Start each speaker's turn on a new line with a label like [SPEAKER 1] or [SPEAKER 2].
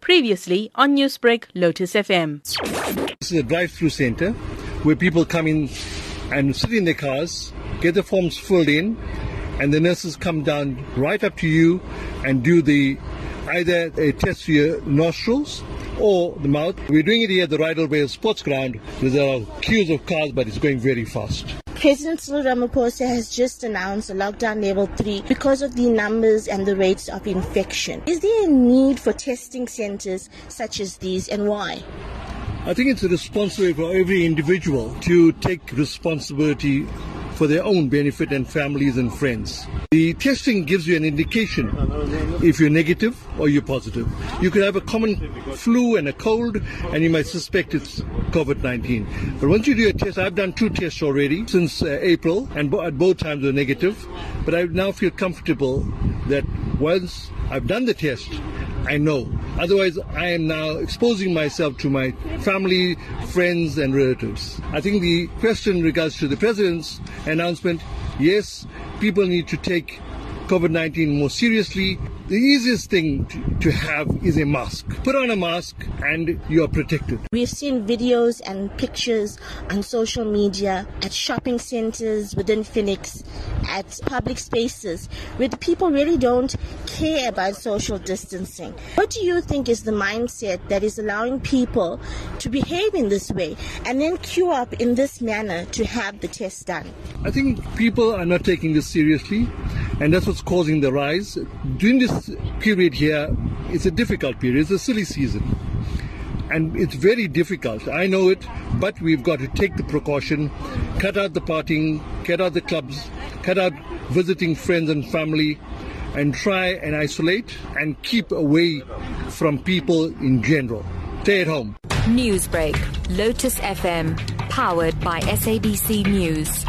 [SPEAKER 1] Previously on Newsbreak, Lotus FM.
[SPEAKER 2] This is a drive-through center where people come in and sit in their cars, get the forms filled in, and the nurses come down right up to you and do the either a test for your nostrils or the mouth. We're doing it here at the Rydalvale Sports Ground. There are queues of cars, but it's going very fast.
[SPEAKER 3] President Cyril Ramaphosa has just announced a lockdown level 3 because of the numbers and the rates of infection. Is there a need for testing centers such as these and why?
[SPEAKER 2] I think it's a responsibility for every individual to take responsibility for their own benefit and families and friends. The testing gives you an indication if you're negative or you're positive. You could have a common flu and a cold, and you might suspect it's COVID 19. But once you do a test, I've done two tests already since uh, April, and bo- at both times were negative. But I now feel comfortable that once I've done the test, I know. Otherwise, I am now exposing myself to my family, friends, and relatives. I think the question regards to the president's announcement yes, people need to take COVID 19 more seriously. The easiest thing to, to have is a mask. Put on a mask and you are protected.
[SPEAKER 3] We've seen videos and pictures on social media at shopping centers within Phoenix, at public spaces, where the people really don't care about social distancing. What do you think is the mindset that is allowing people to behave in this way and then queue up in this manner to have the test done?
[SPEAKER 2] I think people are not taking this seriously, and that's what's causing the rise. During this period here, it's a difficult period, it's a silly season. And it's very difficult. I know it, but we've got to take the precaution, cut out the partying, cut out the clubs, cut out visiting friends and family, and try and isolate and keep away from people in general. Stay at home.
[SPEAKER 4] Newsbreak, Lotus FM, powered by SABC News.